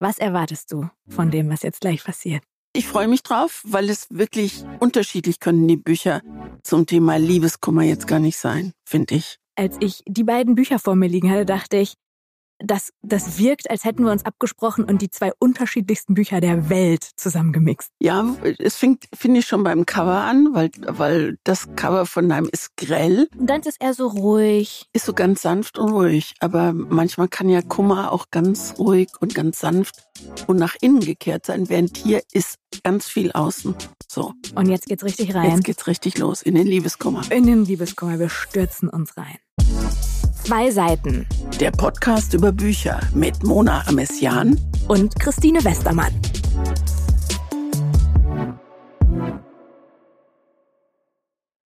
Was erwartest du von dem, was jetzt gleich passiert? Ich freue mich drauf, weil es wirklich unterschiedlich können die Bücher zum Thema Liebeskummer jetzt gar nicht sein, finde ich. Als ich die beiden Bücher vor mir liegen hatte, dachte ich, das, das wirkt, als hätten wir uns abgesprochen und die zwei unterschiedlichsten Bücher der Welt zusammengemixt. Ja, es fängt, finde ich, schon beim Cover an, weil, weil das Cover von deinem ist grell. Und dann ist eher so ruhig. Ist so ganz sanft und ruhig. Aber manchmal kann ja Kummer auch ganz ruhig und ganz sanft und nach innen gekehrt sein, während hier ist ganz viel außen. So. Und jetzt geht's richtig rein. Jetzt geht's richtig los in den Liebeskummer. In den Liebeskummer. Wir stürzen uns rein. Zwei Seiten. Der Podcast über Bücher mit Mona Amessian und Christine Westermann.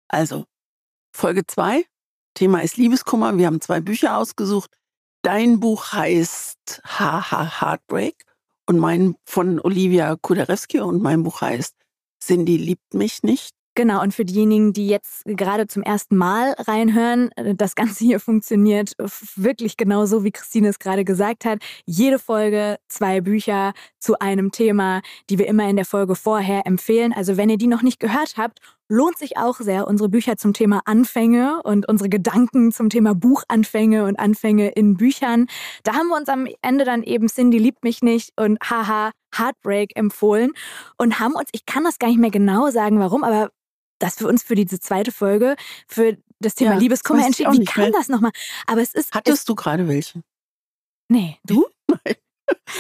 Also, Folge 2. Thema ist Liebeskummer. Wir haben zwei Bücher ausgesucht. Dein Buch heißt Haha Heartbreak und mein von Olivia Kuderewski und mein Buch heißt Cindy liebt mich nicht. Genau, und für diejenigen, die jetzt gerade zum ersten Mal reinhören, äh, das Ganze hier funktioniert wirklich genau so, wie Christine es gerade gesagt hat. Jede Folge zwei Bücher zu einem Thema, die wir immer in der Folge vorher empfehlen. Also wenn ihr die noch nicht gehört habt, lohnt sich auch sehr unsere Bücher zum Thema Anfänge und unsere Gedanken zum Thema Buchanfänge und Anfänge in Büchern. Da haben wir uns am Ende dann eben Cindy liebt mich nicht und haha Heartbreak empfohlen und haben uns, ich kann das gar nicht mehr genau sagen, warum, aber dass wir uns für diese zweite Folge für das Thema ja, Liebeskummer entschieden. Wie kam mehr. das nochmal? Aber es ist. Hattest es, du gerade welche? Nee, du? Nein.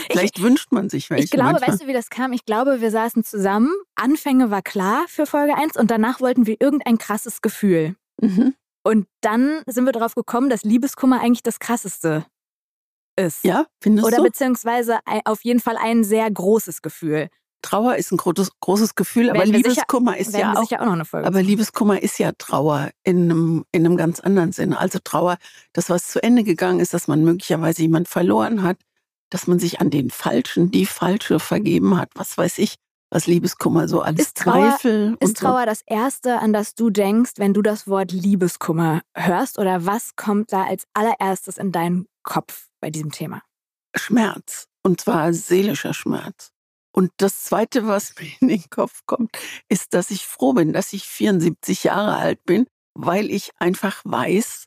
Vielleicht ich, wünscht man sich welche. Ich glaube, manchmal. weißt du, wie das kam? Ich glaube, wir saßen zusammen. Anfänge war klar für Folge 1 und danach wollten wir irgendein krasses Gefühl. Mhm. Und dann sind wir darauf gekommen, dass Liebeskummer eigentlich das krasseste ist. Ja, findest Oder du? Oder beziehungsweise auf jeden Fall ein sehr großes Gefühl. Trauer ist ein großes, großes Gefühl, aber Liebeskummer sicher, ist ja auch, auch noch eine Folge. aber Liebeskummer ist ja Trauer in einem, in einem ganz anderen Sinne. Also Trauer, das was zu Ende gegangen ist, dass man möglicherweise jemand verloren hat, dass man sich an den Falschen, die Falsche vergeben hat, was weiß ich, was Liebeskummer so alles ist Trauer, Zweifel. Ist Trauer so. das Erste, an das du denkst, wenn du das Wort Liebeskummer hörst? Oder was kommt da als allererstes in deinen Kopf bei diesem Thema? Schmerz. Und zwar seelischer Schmerz. Und das Zweite, was mir in den Kopf kommt, ist, dass ich froh bin, dass ich 74 Jahre alt bin, weil ich einfach weiß,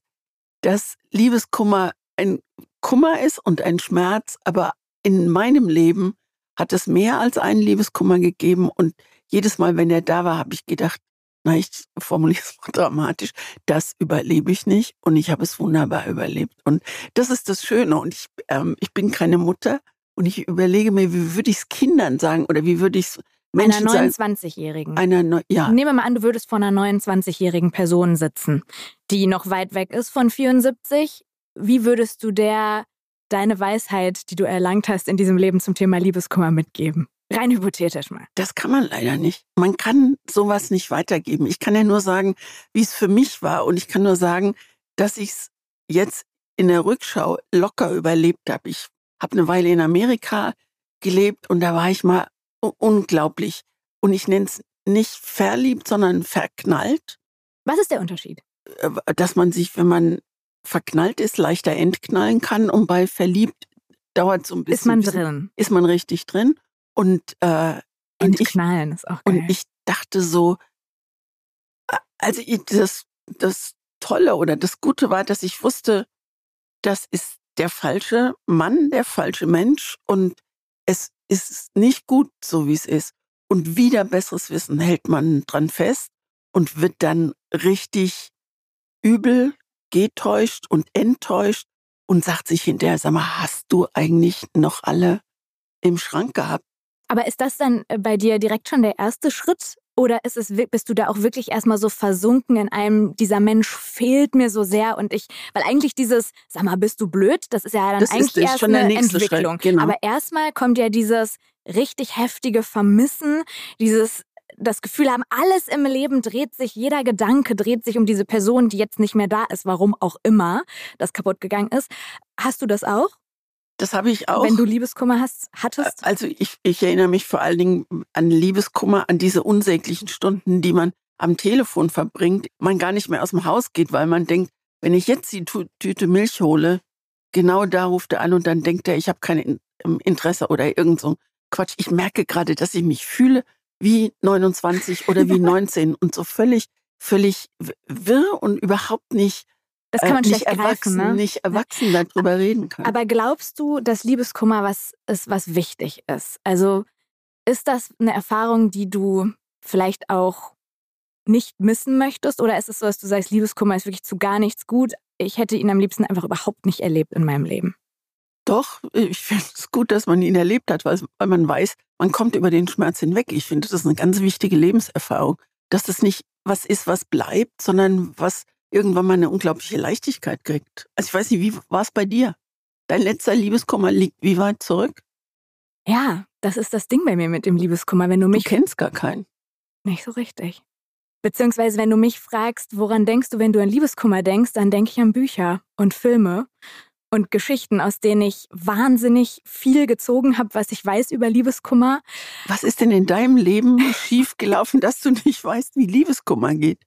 dass Liebeskummer ein Kummer ist und ein Schmerz, aber in meinem Leben hat es mehr als einen Liebeskummer gegeben. Und jedes Mal, wenn er da war, habe ich gedacht, na, ich formuliere es mal dramatisch, das überlebe ich nicht. Und ich habe es wunderbar überlebt. Und das ist das Schöne. Und ich, ähm, ich bin keine Mutter, und ich überlege mir, wie würde ich es Kindern sagen oder wie würde ich es Menschen einer 29-Jährigen. Einer, Neu ja. Nehmen mal an, du würdest vor einer 29-jährigen Person sitzen, die noch weit weg ist von 74. Wie würdest du der deine Weisheit, die du erlangt hast in diesem Leben zum Thema Liebeskummer mitgeben? Rein hypothetisch mal. Das kann man leider nicht. Man kann sowas nicht weitergeben. Ich kann ja nur sagen, wie es für mich war. Und ich kann nur sagen, dass ich es jetzt in der Rückschau locker überlebt habe. Ich habe eine Weile in Amerika gelebt und da war ich mal unglaublich. Und ich nenne es nicht verliebt, sondern verknallt. Was ist der Unterschied? Äh, dass man sich, wenn man verknallt ist, leichter entknallen kann und bei verliebt dauert so ein bisschen. Ist man drin? Ist man richtig drin. Und, äh, Entknallen ich, ist auch geil. Und ich dachte so, also das, das Tolle oder das Gute war, dass ich wusste, das ist der falsche Mann, der falsche Mensch und es ist nicht gut, so wie es ist. Und wieder besseres Wissen hält man dran fest und wird dann richtig übel, getäuscht und enttäuscht und sagt sich hinterher, sag mal, hast du eigentlich noch alle im Schrank gehabt? Aber ist das dann äh, bei dir direkt schon der erste Schritt oder ist es, bist du da auch wirklich erstmal so versunken in einem, dieser Mensch fehlt mir so sehr und ich, weil eigentlich dieses, sag mal, bist du blöd, das ist ja dann das eigentlich ist, erst schon eine Entwicklung. Genau. Aber erstmal kommt ja dieses richtig heftige Vermissen, dieses das Gefühl haben, alles im Leben dreht sich, jeder Gedanke dreht sich um diese Person, die jetzt nicht mehr da ist, warum auch immer das kaputt gegangen ist. Hast du das auch? Das habe ich auch. Wenn du Liebeskummer hast, hattest? Also ich, ich erinnere mich vor allen Dingen an Liebeskummer, an diese unsäglichen Stunden, die man am Telefon verbringt, man gar nicht mehr aus dem Haus geht, weil man denkt, wenn ich jetzt die Tüte Milch hole, genau da ruft er an und dann denkt er, ich habe keine ähm, Interesse oder irgend so Quatsch. Ich merke gerade, dass ich mich fühle wie 29 oder wie 19 und so völlig, völlig wirr und überhaupt nicht das kann man äh, nicht schlecht erwachsen, greifen, ne? nicht erwachsen darüber reden kann. Aber glaubst du, dass Liebeskummer was ist, was wichtig ist? Also ist das eine Erfahrung, die du vielleicht auch nicht missen möchtest? Oder ist es so, dass du sagst, Liebeskummer ist wirklich zu gar nichts gut? Ich hätte ihn am liebsten einfach überhaupt nicht erlebt in meinem Leben. Doch, ich finde es gut, dass man ihn erlebt hat, weil, weil man weiß, man kommt über den Schmerz hinweg. Ich finde, das ist eine ganz wichtige Lebenserfahrung, dass das nicht was ist, was bleibt, sondern was irgendwann mal eine unglaubliche Leichtigkeit kriegt. Also ich weiß nicht, wie war es bei dir? Dein letzter Liebeskummer liegt wie weit zurück? Ja, das ist das Ding bei mir mit dem Liebeskummer. Wenn du Du mich kennst gar keinen. nicht so richtig. Beziehungsweise, wenn du mich fragst, woran denkst du, wenn du an Liebeskummer denkst, dann denke ich an Bücher und Filme und Geschichten, aus denen ich wahnsinnig viel gezogen habe, was ich weiß über Liebeskummer. Was ist denn in deinem Leben schief gelaufen, dass du nicht weißt, wie Liebeskummer geht?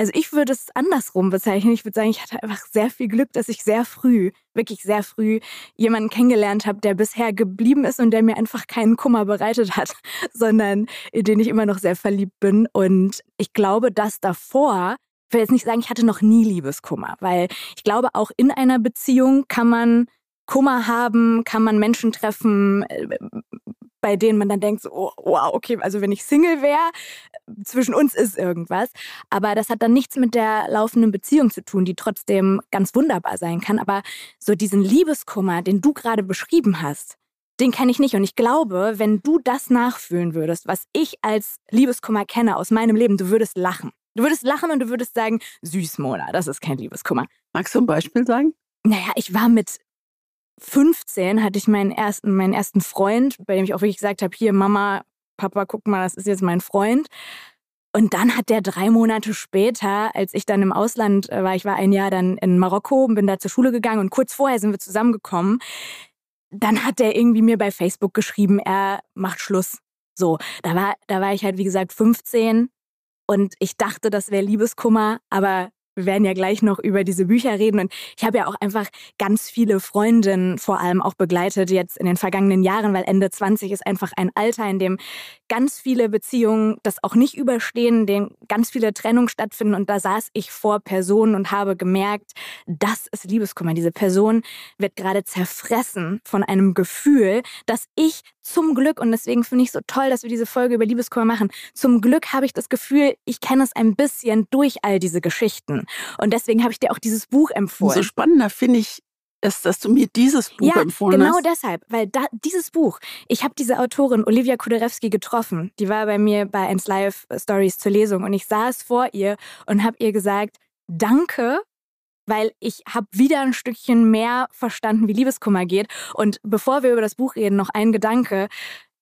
Also ich würde es andersrum bezeichnen. Ich würde sagen, ich hatte einfach sehr viel Glück, dass ich sehr früh, wirklich sehr früh, jemanden kennengelernt habe, der bisher geblieben ist und der mir einfach keinen Kummer bereitet hat, sondern in den ich immer noch sehr verliebt bin. Und ich glaube, dass davor, ich will jetzt nicht sagen, ich hatte noch nie Liebeskummer, weil ich glaube, auch in einer Beziehung kann man Kummer haben, kann man Menschen treffen, äh, bei denen man dann denkt, so, oh, wow, okay, also wenn ich Single wäre, zwischen uns ist irgendwas. Aber das hat dann nichts mit der laufenden Beziehung zu tun, die trotzdem ganz wunderbar sein kann. Aber so diesen Liebeskummer, den du gerade beschrieben hast, den kenne ich nicht. Und ich glaube, wenn du das nachfühlen würdest, was ich als Liebeskummer kenne aus meinem Leben, du würdest lachen. Du würdest lachen und du würdest sagen, süß, Mona, das ist kein Liebeskummer. Magst du ein Beispiel sagen? Naja, ich war mit 15, hatte ich meinen ersten, meinen ersten Freund, bei dem ich auch wirklich gesagt habe, hier Mama, Papa, guck mal, das ist jetzt mein Freund. Und dann hat der drei Monate später, als ich dann im Ausland äh, war, ich war ein Jahr dann in Marokko und bin da zur Schule gegangen und kurz vorher sind wir zusammengekommen, dann hat der irgendwie mir bei Facebook geschrieben, er macht Schluss. So, da war, da war ich halt, wie gesagt, 15 und ich dachte, das wäre Liebeskummer, aber wir werden ja gleich noch über diese Bücher reden. Und ich habe ja auch einfach ganz viele Freundinnen vor allem auch begleitet jetzt in den vergangenen Jahren, weil Ende 20 ist einfach ein Alter, in dem ganz viele Beziehungen das auch nicht überstehen, in dem ganz viele Trennungen stattfinden. Und da saß ich vor Personen und habe gemerkt, das ist Liebeskummer. Diese Person wird gerade zerfressen von einem Gefühl, das ich zum Glück, und deswegen finde ich so toll, dass wir diese Folge über Liebeskummer machen, zum Glück habe ich das Gefühl, ich kenne es ein bisschen durch all diese Geschichten. Und deswegen habe ich dir auch dieses Buch empfohlen. Umso spannender finde ich es, dass du mir dieses Buch ja, empfohlen genau hast. deshalb, weil da, dieses Buch, ich habe diese Autorin Olivia Kuderewski getroffen. Die war bei mir bei 1 Live Stories zur Lesung und ich saß vor ihr und habe ihr gesagt, danke, weil ich habe wieder ein Stückchen mehr verstanden, wie Liebeskummer geht. Und bevor wir über das Buch reden, noch ein Gedanke.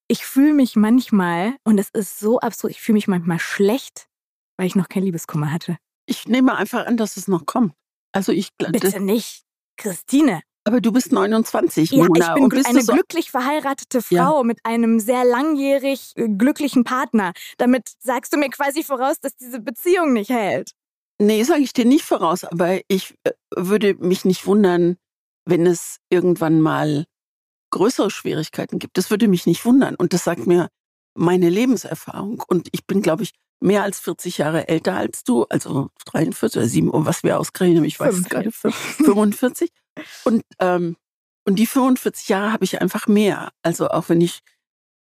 Ich fühle mich manchmal, und es ist so absurd, ich fühle mich manchmal schlecht, weil ich noch kein Liebeskummer hatte. Ich nehme einfach an, dass es noch kommt. Also ich Bitte nicht. Christine. aber du bist 29, Ja, Mona. ich bin und bist eine so, glücklich verheiratete Ja. Frau mit einem sehr langjährig äh, glücklichen Partner. Damit sagst du mir quasi voraus, dass diese Beziehung nicht hält. Nee, sage ich dir nicht voraus, aber ich äh, würde mich nicht wundern, wenn es irgendwann mal größere Schwierigkeiten gibt. Das würde mich nicht wundern. Und das sagt mir meine Lebenserfahrung. Und ich bin, glaube ich, mehr als 40 Jahre älter als du, also 43 oder 7, was wir ausgerechnet haben, ich weiß es gerade, 45. Und, ähm, und die 45 Jahre habe ich einfach mehr. Also auch wenn ich,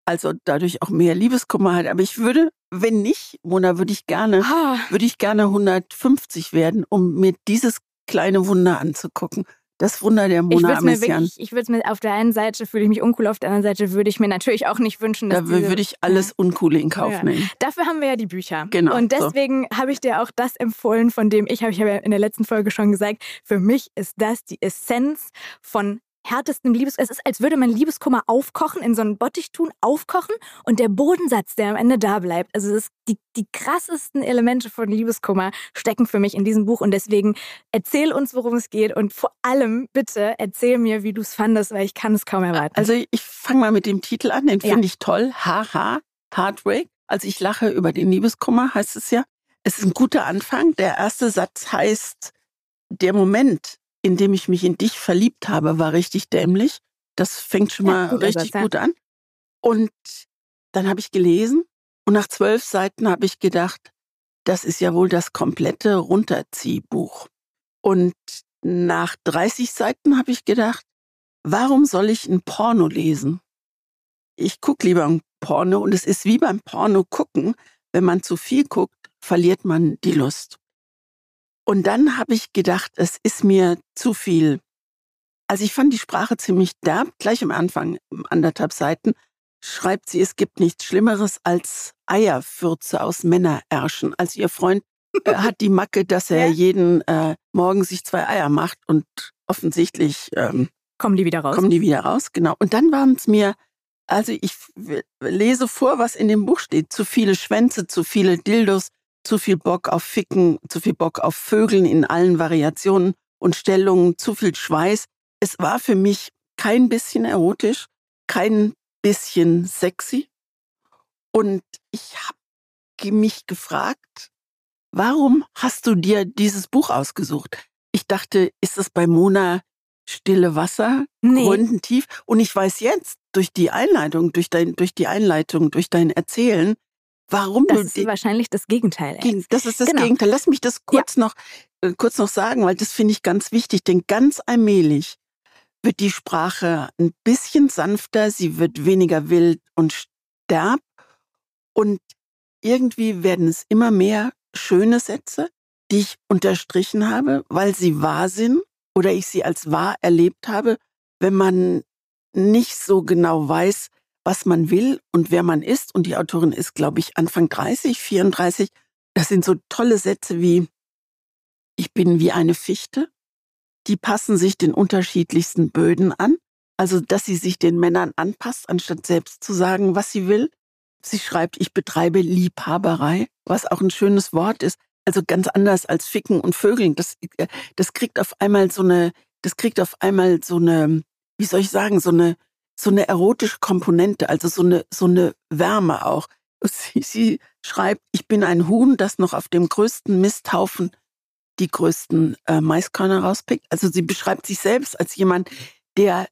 also dadurch auch mehr Liebeskummer hatte. Aber ich würde, wenn nicht, Mona, würde ich gerne Ah, würde ich gerne 150 werden, um mir dieses kleine Wunder anzugucken. Das Wunder der Mona Amessian. ich würde es mir auf der einen Seite fühle ich mich uncool, auf der anderen Seite würde ich mir natürlich auch nicht wünschen, dass Da würde ich alles Uncoole in Kauf Ja. nehmen. Dafür haben wir ja die Bücher. Genau, Und so. deswegen habe ich dir auch das empfohlen, von dem ich habe ich habe ja in der letzten Folge schon gesagt, für mich ist das die Essenz von härtestem Liebes. Es ist, als würde man Liebeskummer aufkochen, in so einen Bottich tun, aufkochen und der Bodensatz, der am Ende da bleibt. Also das, die, die krassesten Elemente von Liebeskummer stecken für mich in diesem Buch und deswegen erzähl uns, worum es geht und vor allem bitte erzähl mir, wie du es fandest, weil ich kann es kaum erwarten. Also ich fange mal mit dem Titel an, den Ja. finde ich toll. Haha, Heartbreak. Also ich lache über den Liebeskummer, heißt es ja. Es ist ein guter Anfang. Der erste Satz heißt, der Moment, in dem ich mich in dich verliebt habe, war richtig dämlich. Das fängt schon mal ja, richtig Ersatz, gut an. Und dann habe ich gelesen und nach zwölf Seiten habe ich gedacht, das ist ja wohl das komplette Runterziehbuch. Und nach 30 Seiten habe ich gedacht, warum soll ich ein Porno lesen? Ich gucke lieber ein Porno und es ist wie beim Porno gucken, wenn man zu viel guckt, verliert man die Lust. Und dann habe ich gedacht, es ist mir zu viel. Also ich fand die Sprache ziemlich derb, gleich am Anfang, anderthalb Seiten, schreibt sie, es gibt nichts Schlimmeres als Eierfürze aus Männerärschen. Also ihr Freund äh, hat die Macke, dass er ja. jeden äh, Morgen sich zwei Eier macht und offensichtlich ähm, kommen die wieder raus. Kommen die wieder raus, genau. Und dann waren es mir, also ich lese vor, was in dem Buch steht. Zu viele Schwänze, zu viele Dildos, zu viel Bock auf Ficken, zu viel Bock auf Vögeln in allen Variationen und Stellungen, zu viel Schweiß. Es war für mich kein bisschen erotisch, kein bisschen sexy. Und ich habe mich gefragt, warum hast du dir dieses Buch ausgesucht? Ich dachte, ist es bei Mona Stille Wasser, nee. Gründentief? Und ich weiß jetzt durch die Einleitung, durch dein, durch die Einleitung, durch dein Erzählen, warum das du. Das ist wahrscheinlich das Gegenteil. Ey. Das ist das genau. Gegenteil. Lass mich das kurz ja. noch, äh, kurz noch sagen, weil das finde ich ganz wichtig, denn ganz allmählich wird die Sprache ein bisschen sanfter, sie wird weniger wild und sterb und irgendwie werden es immer mehr schöne Sätze, die ich unterstrichen habe, weil sie wahr sind oder ich sie als wahr erlebt habe, wenn man nicht so genau weiß, was man will und wer man ist. Und die Autorin ist, glaube ich, Anfang 30, 34. Das sind so tolle Sätze wie, ich bin wie eine Fichte. Die passen sich den unterschiedlichsten Böden an. Also, dass sie sich den Männern anpasst, anstatt selbst zu sagen, was sie will. Sie schreibt, ich betreibe Liebhaberei, was auch ein schönes Wort ist. Also ganz anders als Ficken und Vögeln. Das, äh, das kriegt auf einmal so eine, das kriegt auf einmal so eine, wie soll ich sagen, so eine, so eine erotische Komponente, also so eine, so eine Wärme auch. Sie, sie schreibt, ich bin ein Huhn, das noch auf dem größten Misthaufen die größten äh, Maiskörner rauspickt. Also sie beschreibt sich selbst als jemand, der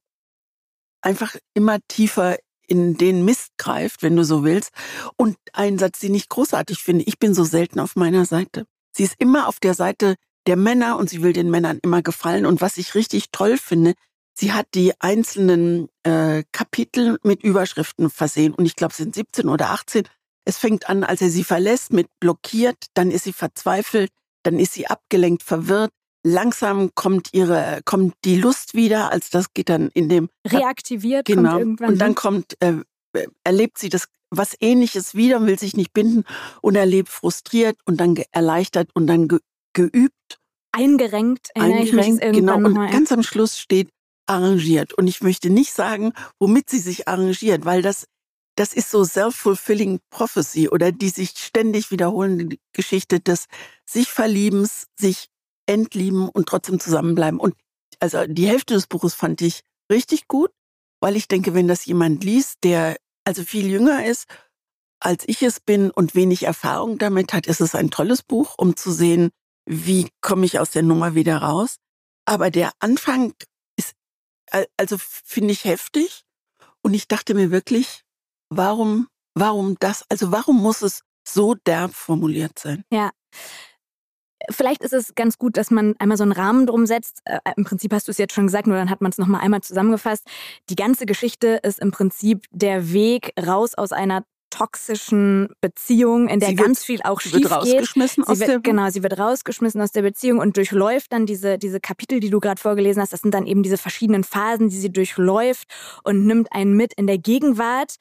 einfach immer tiefer in den Mist greift, wenn du so willst. Und ein Satz, den ich großartig finde, ich bin so selten auf meiner Seite. Sie ist immer auf der Seite der Männer und sie will den Männern immer gefallen. Und was ich richtig toll finde, sie hat die einzelnen äh, Kapitel mit Überschriften versehen. Und ich glaube, es sind 17 oder 18. Es fängt an, als er sie verlässt, mit blockiert, dann ist sie verzweifelt, dann ist sie abgelenkt, verwirrt, langsam kommt ihre, kommt die Lust wieder, als das geht dann in dem reaktiviert genau. irgendwann und dann kommt äh, erlebt sie das was Ähnliches wieder, will sich nicht binden und erlebt frustriert und dann erleichtert und dann ge geübt, eingerenkt, eingerenkt genau. und ganz am Schluss steht arrangiert und ich möchte nicht sagen, womit sie sich arrangiert, weil das das ist so self-fulfilling prophecy oder die sich ständig wiederholende Geschichte des sich Verliebens, sich entlieben und trotzdem zusammenbleiben. Und also die Hälfte des Buches fand ich richtig gut, weil ich denke, wenn das jemand liest, der also viel jünger ist, als ich es bin und wenig Erfahrung damit hat, ist es ein tolles Buch, um zu sehen, wie komme ich aus der Nummer wieder raus. Aber der Anfang also finde ich heftig. Und ich dachte mir wirklich, warum, warum das, also warum muss es so derb formuliert sein? Ja. Vielleicht ist es ganz gut, dass man einmal so einen Rahmen drum setzt. Äh, Im Prinzip hast du es jetzt schon gesagt, nur dann hat man es nochmal einmal zusammengefasst. Die ganze Geschichte ist im Prinzip der Weg raus aus einer toxischen Beziehung, in der wird, ganz viel auch schief wird rausgeschmissen geht. Sie aus wird, der genau, sie wird rausgeschmissen aus der Beziehung und durchläuft dann diese diese Kapitel, die du gerade vorgelesen hast. Das sind dann eben diese verschiedenen Phasen, die sie durchläuft und nimmt einen mit in der Gegenwart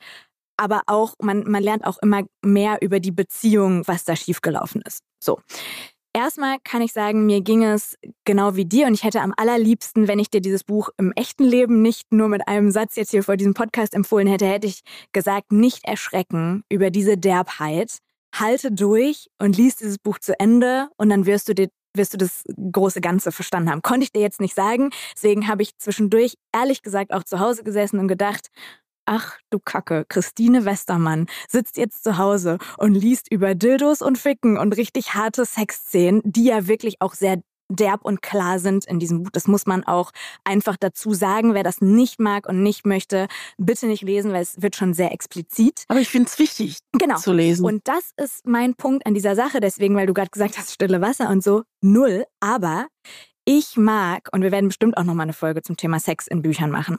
aber auch, man, man lernt auch immer mehr über die Beziehung, was da schiefgelaufen ist. So. Erstmal kann ich sagen, mir ging es genau wie dir und ich hätte am allerliebsten, wenn ich dir dieses Buch im echten Leben nicht nur mit einem Satz jetzt hier vor diesem Podcast empfohlen hätte, hätte ich gesagt, nicht erschrecken über diese Derbheit. Halte durch und lies dieses Buch zu Ende und dann wirst du dir wirst du das große Ganze verstanden haben. Konnte ich dir jetzt nicht sagen. Deswegen habe ich zwischendurch ehrlich gesagt auch zu Hause gesessen und gedacht, Ach du Kacke, Christine Westermann sitzt jetzt zu Hause und liest über Dildos und Ficken und richtig harte Sexszenen, die ja wirklich auch sehr derb und klar sind in diesem Buch. Das muss man auch einfach dazu sagen. Wer das nicht mag und nicht möchte, bitte nicht lesen, weil es wird schon sehr explizit. Aber ich finde es wichtig genau. zu lesen. Und das ist mein Punkt an dieser Sache. Deswegen, weil du gerade gesagt hast, stille Wasser und so, null. Aber ich mag, und wir werden bestimmt auch noch mal eine Folge zum Thema Sex in Büchern machen.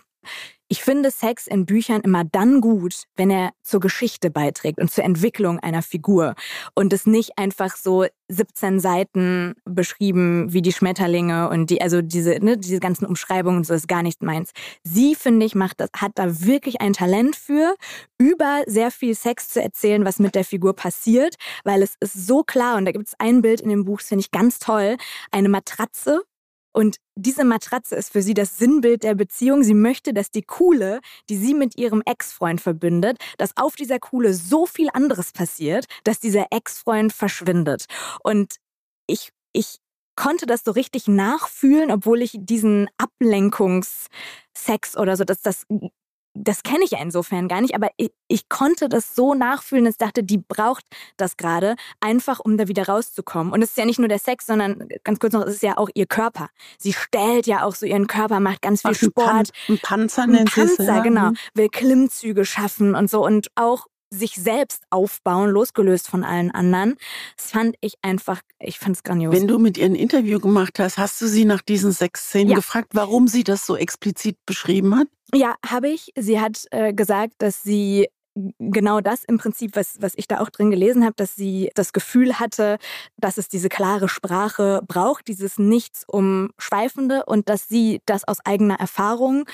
Ich finde Sex in Büchern immer dann gut, wenn er zur Geschichte beiträgt und zur Entwicklung einer Figur und es nicht einfach so 17 Seiten beschrieben wie die Schmetterlinge und die, also diese, ne, diese ganzen Umschreibungen und so ist gar nicht meins. Sie, finde ich, macht das, hat da wirklich ein Talent für, über sehr viel Sex zu erzählen, was mit der Figur passiert, weil es ist so klar und da gibt es ein Bild in dem Buch, das finde ich ganz toll, eine Matratze und diese Matratze ist für sie das Sinnbild der Beziehung. Sie möchte, dass die Kuhle, die sie mit ihrem Ex-Freund verbindet, dass auf dieser Kuhle so viel anderes passiert, dass dieser Ex-Freund verschwindet. Und ich, ich konnte das so richtig nachfühlen, obwohl ich diesen Ablenkungssex oder so, dass das das kenne ich ja insofern gar nicht, aber ich, ich, konnte das so nachfühlen, dass ich dachte, die braucht das gerade, einfach um da wieder rauszukommen. Und es ist ja nicht nur der Sex, sondern ganz kurz noch, es ist ja auch ihr Körper. Sie stellt ja auch so ihren Körper, macht ganz viel Sport. Ein, Panzer, ein Panzer, ja. genau. Will Klimmzüge schaffen und so. Und auch sich selbst aufbauen, losgelöst von allen anderen. Das fand ich einfach, ich fand es grandios. Wenn du mit ihr ein Interview gemacht hast, hast du sie nach diesen sechs Szenen ja. gefragt, warum sie das so explizit beschrieben hat? Ja, habe ich. Sie hat äh, gesagt, dass sie genau das im Prinzip, was, was ich da auch drin gelesen habe, dass sie das Gefühl hatte, dass es diese klare Sprache braucht, dieses Nichts umschweifende und dass sie das aus eigener Erfahrung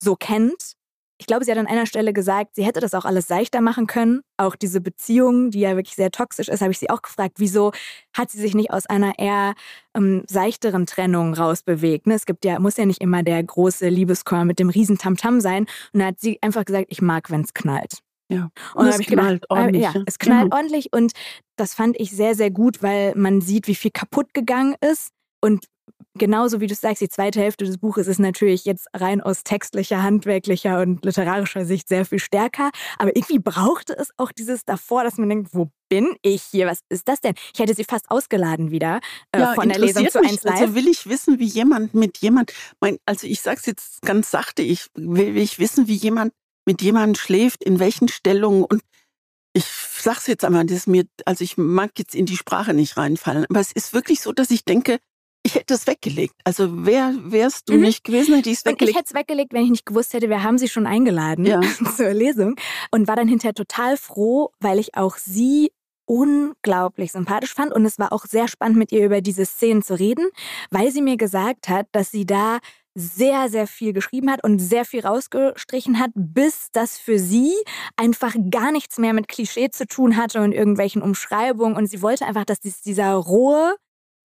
so kennt ich glaube, sie hat an einer Stelle gesagt, sie hätte das auch alles seichter machen können. Auch diese Beziehung, die ja wirklich sehr toxisch ist, habe ich sie auch gefragt, wieso hat sie sich nicht aus einer eher ähm, seichteren Trennung rausbewegt. Ne? Es gibt ja, muss ja nicht immer der große Liebeschor mit dem riesen Tamtam sein. Und da hat sie einfach gesagt, ich mag, wenn es knallt. Ja, und, und es knallt gedacht, ordentlich. Ja, es knallt ja. ordentlich und das fand ich sehr, sehr gut, weil man sieht, wie viel kaputt gegangen ist und genauso wie du sagst, die zweite Hälfte des Buches ist natürlich jetzt rein aus textlicher, handwerklicher und literarischer Sicht sehr viel stärker. Aber irgendwie brauchte es auch dieses davor, dass man denkt, wo bin ich hier? Was ist das denn? Ich hätte sie fast ausgeladen wieder äh, ja, von der Lesung zu 1 Live. Also will ich wissen, wie jemand mit jemand, mein, also ich sag's jetzt ganz sachte, ich will, will ich wissen, wie jemand mit jemandem schläft, in welchen Stellungen und ich sag's jetzt einmal, das mir, also ich mag jetzt in die Sprache nicht reinfallen, aber es ist wirklich so, dass ich denke, ich hätte es weggelegt. Also wer wärst du mhm. nicht gewesen, hätte ich es weggelegt. ich hätte es weggelegt, wenn ich nicht gewusst hätte, wir haben sie schon eingeladen ja. zur Lesung und war dann hinterher total froh, weil ich auch sie unglaublich sympathisch fand und es war auch sehr spannend mit ihr über diese Szenen zu reden, weil sie mir gesagt hat, dass sie da sehr, sehr viel geschrieben hat und sehr viel rausgestrichen hat, bis das für sie einfach gar nichts mehr mit Klischee zu tun hatte und irgendwelchen Umschreibungen. Und sie wollte einfach, dass dieser rohe,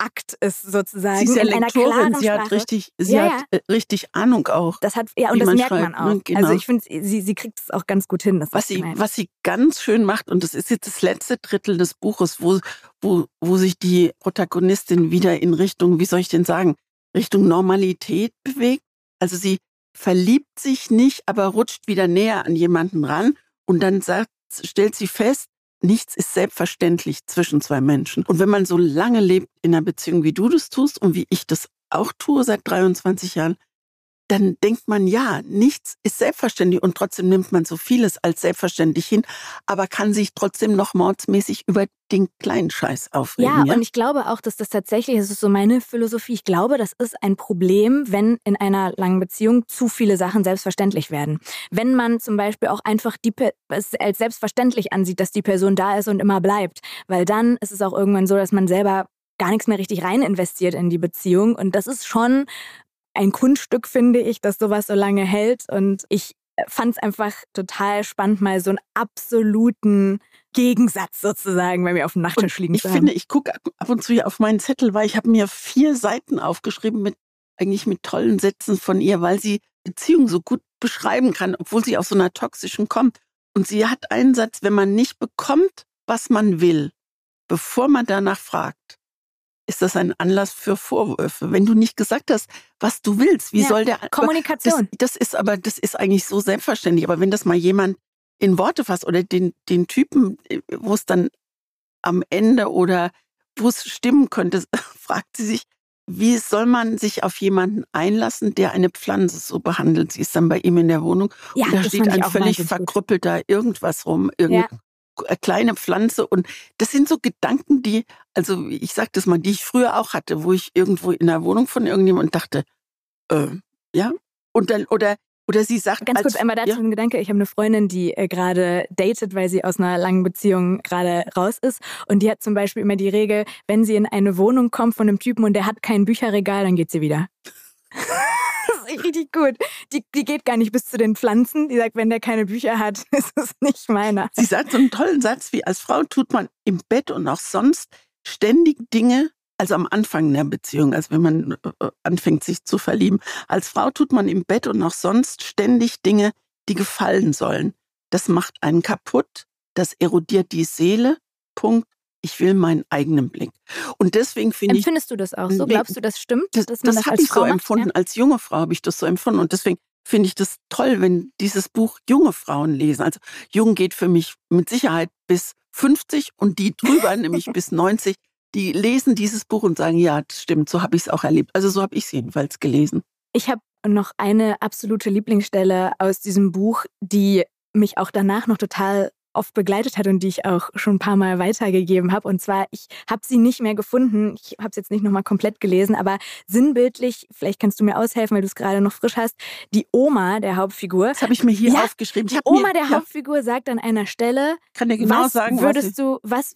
Akt ist sozusagen sie ist ja in einer klaren sie Sprache. Hat richtig, sie ja, hat ja. Äh, richtig Ahnung auch. Das hat ja und das merkt schreibt. man auch. Genau. Also ich finde, sie, sie kriegt es auch ganz gut hin. was sie, was sie ganz schön macht und das ist jetzt das letzte Drittel des Buches, wo, wo, wo sich die Protagonistin wieder in Richtung, wie soll ich denn sagen, Richtung Normalität bewegt. Also sie verliebt sich nicht, aber rutscht wieder näher an jemanden ran und dann sagt, stellt sie fest, nichts ist selbstverständlich zwischen zwei Menschen. Und wenn man so lange lebt in einer Beziehung, wie du das tust und wie ich das auch tue seit 23 Jahren, dann denkt man, ja, nichts ist selbstverständlich und trotzdem nimmt man so vieles als selbstverständlich hin, aber kann sich trotzdem noch mordsmäßig über den kleinen Scheiß aufregen. Ja, ja, und ich glaube auch, dass das tatsächlich, das ist so meine Philosophie, ich glaube, das ist ein Problem, wenn in einer langen Beziehung zu viele Sachen selbstverständlich werden. Wenn man zum Beispiel auch einfach die, es als selbstverständlich ansieht, dass die Person da ist und immer bleibt, weil dann ist es auch irgendwann so, dass man selber gar nichts mehr richtig rein investiert in die Beziehung. Und das ist schon ein Kunststück, finde ich, dass sowas so lange hält. Und ich fand es einfach total spannend, mal so einen absoluten Gegensatz sozusagen bei mir auf dem Nachttisch liegen zu haben. Ich finde, ich gucke ab und zu hier auf meinen Zettel, weil ich habe mir vier Seiten aufgeschrieben mit eigentlich mit tollen Sätzen von ihr, weil sie Beziehungen so gut beschreiben kann, obwohl sie aus so einer toxischen kommt. Und sie hat einen Satz, wenn man nicht bekommt, was man will, bevor man danach fragt, ist das ein Anlass für Vorwürfe. Wenn du nicht gesagt hast, was du willst, wie ja, soll der Kommunikation? Das, das, ist aber das ist eigentlich so selbstverständlich. Aber wenn das mal jemand in Worte fasst oder den den Typen, äh, wo es dann am Ende oder wo es stimmen könnte, fragt sie sich, wie soll man sich auf jemanden einlassen, der eine Pflanze so behandelt? Sie ist dann bei ihm in der Wohnung Ja, und da steht ein völlig verkrüppelter irgendwas rum, irgendeine kleine Pflanze. Und das sind so Gedanken, die, also ich sag das mal, die ich früher auch hatte, wo ich irgendwo in der Wohnung von irgendjemandem dachte, äh, ja, und dann, oder, oder sie sagt, Ganz als, kurz einmal dazu ja, ein Gedanke. Ich habe eine Freundin, die äh, gerade datet, weil sie aus einer langen Beziehung gerade raus ist. Und die hat zum Beispiel immer die Regel, wenn sie in eine Wohnung kommt von einem Typen und der hat kein Bücherregal, dann geht sie wieder. richtig gut. Die, die geht gar nicht bis zu den Pflanzen. Die sagt, wenn der keine Bücher hat, ist es nicht meiner. Sie sagt so einen tollen Satz wie, als Frau tut man im Bett und auch sonst ständig Dinge, also am Anfang der Beziehung, also wenn man äh, anfängt sich zu verlieben, als Frau tut man im Bett und auch sonst ständig Dinge, die gefallen sollen. Das macht einen kaputt, das erodiert die Seele. Punkt. Ich will meinen eigenen Blick. Und deswegen finde ich, Empfindest du das auch so? Glaubst du, das stimmt? das, das das habe ich so Frau macht? empfunden. Als junge Frau habe ich das so empfunden. Und deswegen finde ich das toll, wenn dieses Buch junge Frauen lesen. Also jung geht für mich mit Sicherheit bis 50 und die drüber, nämlich bis 90, die lesen dieses Buch und sagen, ja, das stimmt, so habe ich es auch erlebt. Also so habe ich es jedenfalls gelesen. Ich habe noch eine absolute Lieblingsstelle aus diesem Buch, die mich auch danach noch total oft begleitet hat und die ich auch schon ein paar Mal weitergegeben habe. Und zwar, ich habe sie nicht mehr gefunden. Ich habe es jetzt nicht nochmal komplett gelesen, aber sinnbildlich, vielleicht kannst du mir aushelfen, weil du es gerade noch frisch hast, die Oma der Hauptfigur. Das habe ich mir hier Ja, aufgeschrieben. Die Oma mir, der ja, Hauptfigur sagt an einer Stelle, kann dir genau was sagen, was würdest sie, du, was,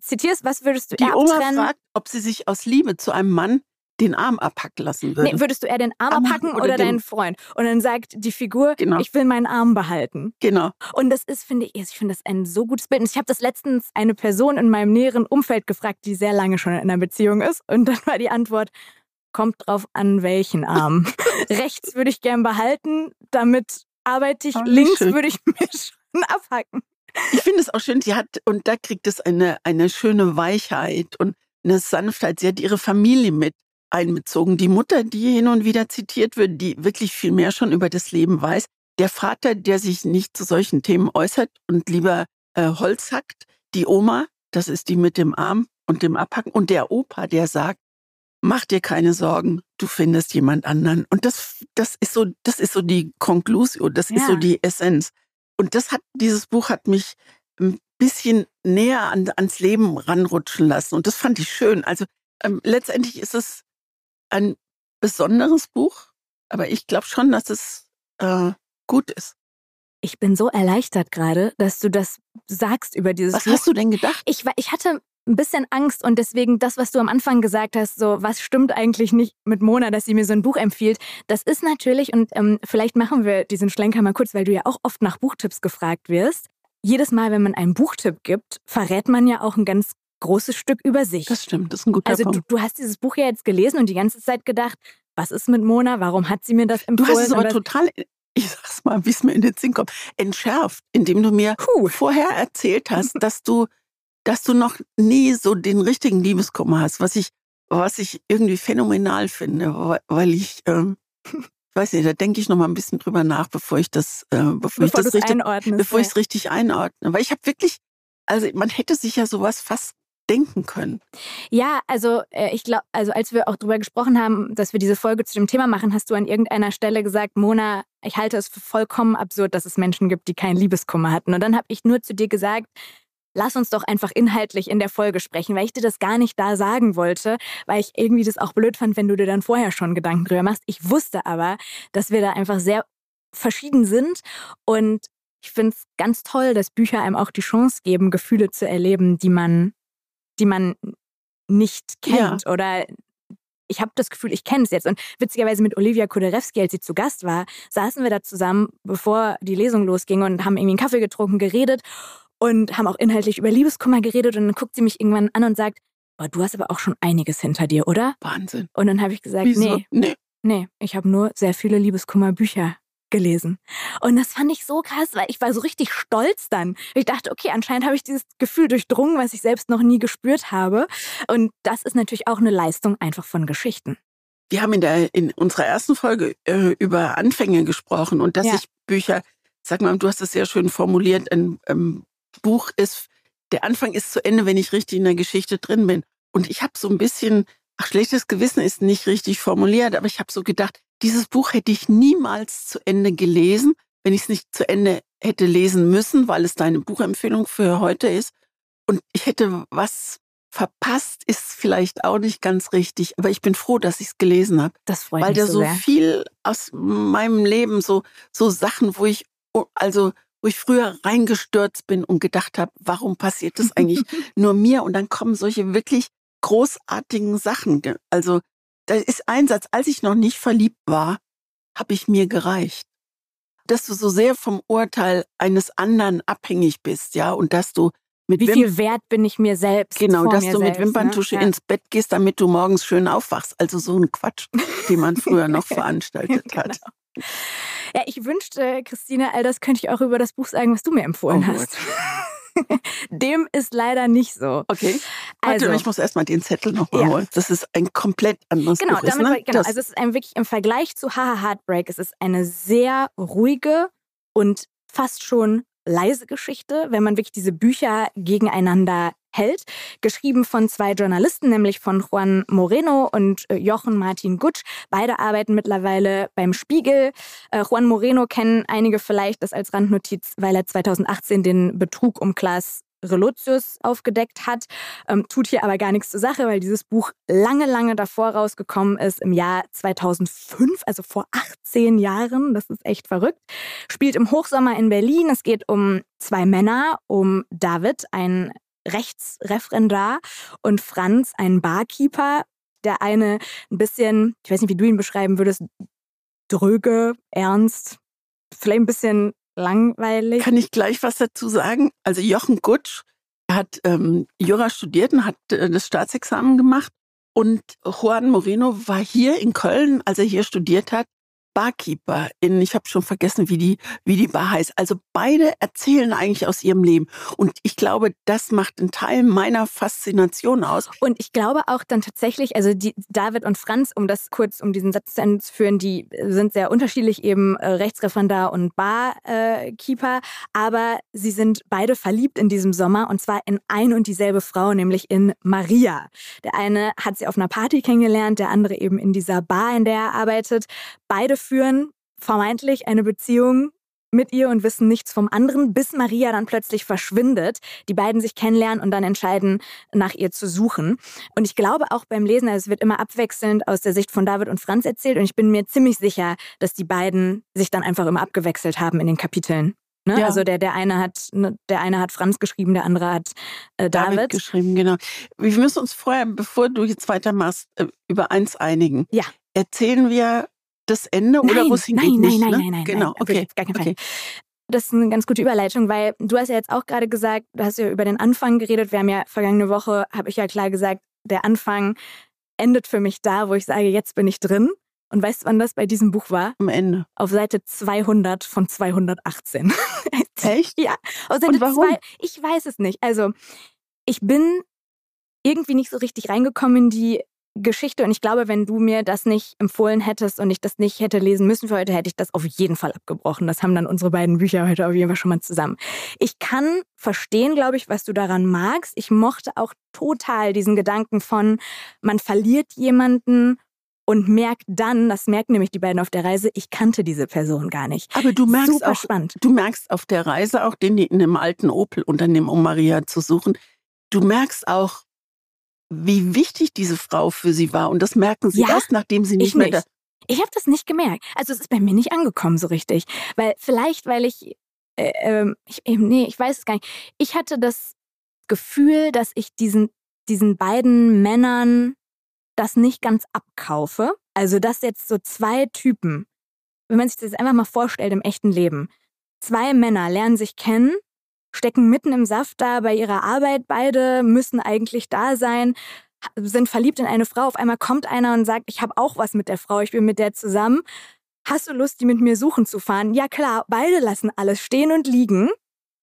zitierst, was würdest du die Oma fragt, ob sie sich aus Liebe zu einem Mann den Arm abhacken lassen würde. Nee, würdest du eher den Arm Arm abhacken oder oder, deinen Freund? Und dann sagt die Figur, Genau. ich will meinen Arm behalten. genau. Und das ist, finde ich, ich finde das ein so gutes Bild. Und ich habe das letztens eine Person in meinem näheren Umfeld gefragt, die sehr lange schon in einer Beziehung ist. Und dann war die Antwort, kommt drauf an, welchen Arm. Rechts würde ich gern behalten, damit arbeite ich. Oh, Links schön. würde ich mir schon abhacken. Ich finde es auch schön, sie hat, und da kriegt es eine, eine schöne Weichheit und eine Sanftheit. Sie hat ihre Familie mit einbezogen. Die Mutter, die hin und wieder zitiert wird, die wirklich viel mehr schon über das Leben weiß. Der Vater, der sich nicht zu solchen Themen äußert und lieber äh, Holz hackt. Die Oma, das ist die mit dem Arm und dem Abhacken. Und der Opa, der sagt, mach dir keine Sorgen, du findest jemand anderen. Und das, das ist so, das ist so die Conclusio, das ist so Ja. die Essenz. Und das hat, dieses Buch hat mich ein bisschen näher an, ans Leben ranrutschen lassen. Und das fand ich schön. Also ähm, letztendlich ist es ein besonderes Buch, aber ich glaube schon, dass es äh, gut ist. Ich bin so erleichtert gerade, dass du das sagst über dieses Was Buch. hast du denn gedacht? Ich, ich hatte ein bisschen Angst und deswegen das, was du am Anfang gesagt hast, so was stimmt eigentlich nicht mit Mona, dass sie mir so ein Buch empfiehlt, das ist natürlich, und ähm, vielleicht machen wir diesen Schlenker mal kurz, weil du ja auch oft nach Buchtipps gefragt wirst. Jedes Mal, wenn man einen Buchtipp gibt, verrät man ja auch ein ganz großes Stück über sich. Das stimmt, das ist ein guter also du, Punkt. du hast dieses Buch ja jetzt gelesen und die ganze Zeit gedacht, was ist mit Mona? Warum hat sie mir das Du empfohlen? hast es aber total, ich sag's mal, wie es mir in den Sinn kommt, entschärft, indem du mir Puh. vorher erzählt hast, dass du, dass du noch nie so den richtigen Liebeskummer hast, was ich, was ich irgendwie phänomenal finde, weil- ich, ähm, ich weiß nicht, da denke ich noch mal ein bisschen drüber nach, bevor ich das, äh, bevor, bevor ich du das richtig, bevor ich es richtig einordne. Weil ich habe wirklich, also man hätte sich ja sowas fast denken können. Ja, also äh, ich glaube, also als wir auch drüber gesprochen haben, dass wir diese Folge zu dem Thema machen, hast du an irgendeiner Stelle gesagt, Mona, ich halte es für vollkommen absurd, dass es Menschen gibt, die keinen Liebeskummer hatten. Und dann habe ich nur zu dir gesagt, lass uns doch einfach inhaltlich in der Folge sprechen, weil ich dir das gar nicht da sagen wollte, weil ich irgendwie das auch blöd fand, wenn du dir dann vorher schon Gedanken drüber machst. Ich wusste aber, dass wir da einfach sehr verschieden sind und ich finde es ganz toll, dass Bücher einem auch die Chance geben, Gefühle zu erleben, die man, die man nicht kennt oder ich habe das Gefühl, ich kenne es jetzt. Und witzigerweise mit Olivia Kuderewski, als sie zu Gast war, saßen wir da zusammen, bevor die Lesung losging und haben irgendwie einen Kaffee getrunken, geredet und haben auch inhaltlich über Liebeskummer geredet. Und dann guckt sie mich irgendwann an und sagt, oh, du hast aber auch schon einiges hinter dir, oder? Wahnsinn. Und dann habe ich gesagt, Wieso? nee, nee. nee, ich habe nur sehr viele Liebeskummerbücher gelesen. Und das fand ich so krass, weil ich war so richtig stolz dann. Ich dachte, okay, anscheinend habe ich dieses Gefühl durchdrungen, was ich selbst noch nie gespürt habe. Und das ist natürlich auch eine Leistung einfach von Geschichten. Wir haben in, der, in unserer ersten Folge äh, über Anfänge gesprochen und dass Ja. sich Bücher, sag mal, du hast es sehr schön formuliert, ein ähm, Buch ist, der Anfang ist zu Ende, wenn ich richtig in der Geschichte drin bin. Und ich habe so ein bisschen ach, schlechtes Gewissen ist nicht richtig formuliert, aber ich habe so gedacht, dieses Buch hätte ich niemals zu Ende gelesen, wenn ich es nicht zu Ende hätte lesen müssen, weil es deine Buchempfehlung für heute ist. Und ich hätte was verpasst, ist vielleicht auch nicht ganz richtig, aber ich bin froh, dass ich es gelesen habe. Das freut weil mich da so so sehr. viel aus meinem Leben, so, so Sachen, wo ich, oh, also, wo ich früher reingestürzt bin und gedacht habe, warum passiert das eigentlich nur mir? Und dann kommen solche wirklich großartigen Sachen. Also, da ist ein Satz, als ich noch nicht verliebt war, habe ich mir gereicht. Dass du so sehr vom Urteil eines anderen abhängig bist, ja, und dass du mit Wie Wim- viel wert bin ich mir selbst? Genau, dass du mit selbst, Wimperntusche ne? Ja. ins Bett gehst, damit du morgens schön aufwachst. Also so ein Quatsch, den man früher noch veranstaltet hat. Genau. Ja, ich wünschte, Christine, all das könnte ich auch über das Buch sagen, was du mir empfohlen Oh hast. Dem ist leider nicht so. Okay. Warte, Also, ich muss erstmal den Zettel nochmal Ja. holen. Das ist ein komplett anderes genau, Buch. Ist, damit, ne? wollte- genau. das, Also es ist ein wirklich im Vergleich zu Haha Heartbreak, es ist eine sehr ruhige und fast schon leise Geschichte, wenn man wirklich diese Bücher gegeneinander hält. Geschrieben von zwei Journalisten, nämlich von Juan Moreno und äh, Jochen Martin Gutsch. Beide arbeiten mittlerweile beim Spiegel. Äh, Juan Moreno kennen einige vielleicht das als Randnotiz, weil er 2018 den Betrug um Klaas Relotius aufgedeckt hat. Ähm, tut hier aber gar nichts zur Sache, weil dieses Buch lange, lange davor rausgekommen ist, im Jahr 2005, also vor 18 Jahren. Das ist echt verrückt. Spielt im Hochsommer in Berlin. Es geht um zwei Männer, um David, ein Rechtsreferendar, und Franz, ein Barkeeper. Der eine ein bisschen, ich weiß nicht, wie du ihn beschreiben würdest, dröge, ernst, vielleicht ein bisschen langweilig. kann ich gleich was dazu sagen? Also Jochen Gutsch hat ähm, Jura studiert und hat äh, das Staatsexamen gemacht. Und Juan Moreno war hier in Köln, als er hier studiert hat, Barkeeper in, ich habe schon vergessen, wie die, wie die Bar heißt. Also beide erzählen eigentlich aus ihrem Leben. Und ich glaube, das macht einen Teil meiner Faszination aus. Und ich glaube auch dann tatsächlich, also die David und Franz, um das kurz, um diesen Satz zu führen, die sind sehr unterschiedlich, eben äh, Rechtsreferendar und Barkeeper, aber sie sind beide verliebt in diesem Sommer und zwar in ein und dieselbe Frau, nämlich in Maria. Der eine hat sie auf einer Party kennengelernt, der andere eben in dieser Bar, in der er arbeitet. Beide führen vermeintlich eine Beziehung mit ihr und wissen nichts vom anderen, bis Maria dann plötzlich verschwindet, die beiden sich kennenlernen und dann entscheiden, nach ihr zu suchen. Und ich glaube auch beim Lesen, also es wird immer abwechselnd aus der Sicht von David und Franz erzählt und ich bin mir ziemlich sicher, dass die beiden sich dann einfach immer abgewechselt haben in den Kapiteln. Ne? Ja. Also der, der eine hat, ne, der eine hat Franz geschrieben, der andere hat äh, David. David geschrieben, genau. Wir müssen uns vorher, bevor du jetzt weitermachst, äh, über eins einigen. Ja. Erzählen wir das Ende oder Nein, wo es hingeht? nein, nicht, nein, ne? nein, nein, nein, Genau, nein, okay. gar keinen Fall. okay. Das ist eine ganz gute Überleitung, weil du hast ja jetzt auch gerade gesagt, du hast ja über den Anfang geredet. Wir haben ja vergangene Woche, habe ich ja klar gesagt, der Anfang endet für mich da, wo ich sage, jetzt bin ich drin. Und weißt du, wann das bei diesem Buch war? Am Ende. Auf Seite 200 von 218. Echt? Ja, auf Seite Und warum? zwei- Ich weiß es nicht. Also, ich bin irgendwie nicht so richtig reingekommen in die Geschichte und ich glaube, wenn du mir das nicht empfohlen hättest und ich das nicht hätte lesen müssen für heute, hätte ich das auf jeden Fall abgebrochen. Das haben dann unsere beiden Bücher heute auf jeden Fall schon mal zusammen. Ich kann verstehen, glaube ich, was du daran magst. Ich mochte auch total diesen Gedanken von, man verliert jemanden und merkt dann, das merken nämlich die beiden auf der Reise, ich kannte diese Person gar nicht. Aber du merkst Super auch, spannend. du merkst auf der Reise auch, den die in einem alten Opel unternehmen, um Maria zu suchen, du merkst auch, wie wichtig diese Frau für sie war. Und das merken sie Ja, erst, nachdem sie nicht Ich mehr nicht. da. Ich habe das nicht gemerkt. Also es ist bei mir nicht angekommen so richtig. Weil vielleicht, weil ich, äh, ähm, ich eben, nee, ich weiß es gar nicht. Ich hatte das Gefühl, dass ich diesen, diesen beiden Männern das nicht ganz abkaufe. Also dass jetzt so zwei Typen, wenn man sich das einfach mal vorstellt im echten Leben, zwei Männer lernen sich kennen, stecken mitten im Saft da bei ihrer Arbeit, beide müssen eigentlich da sein, sind verliebt in eine Frau, auf einmal kommt einer und sagt, ich habe auch was mit der Frau, ich bin mit der zusammen. Hast du Lust, die mit mir suchen zu fahren? Ja klar, beide lassen alles stehen und liegen.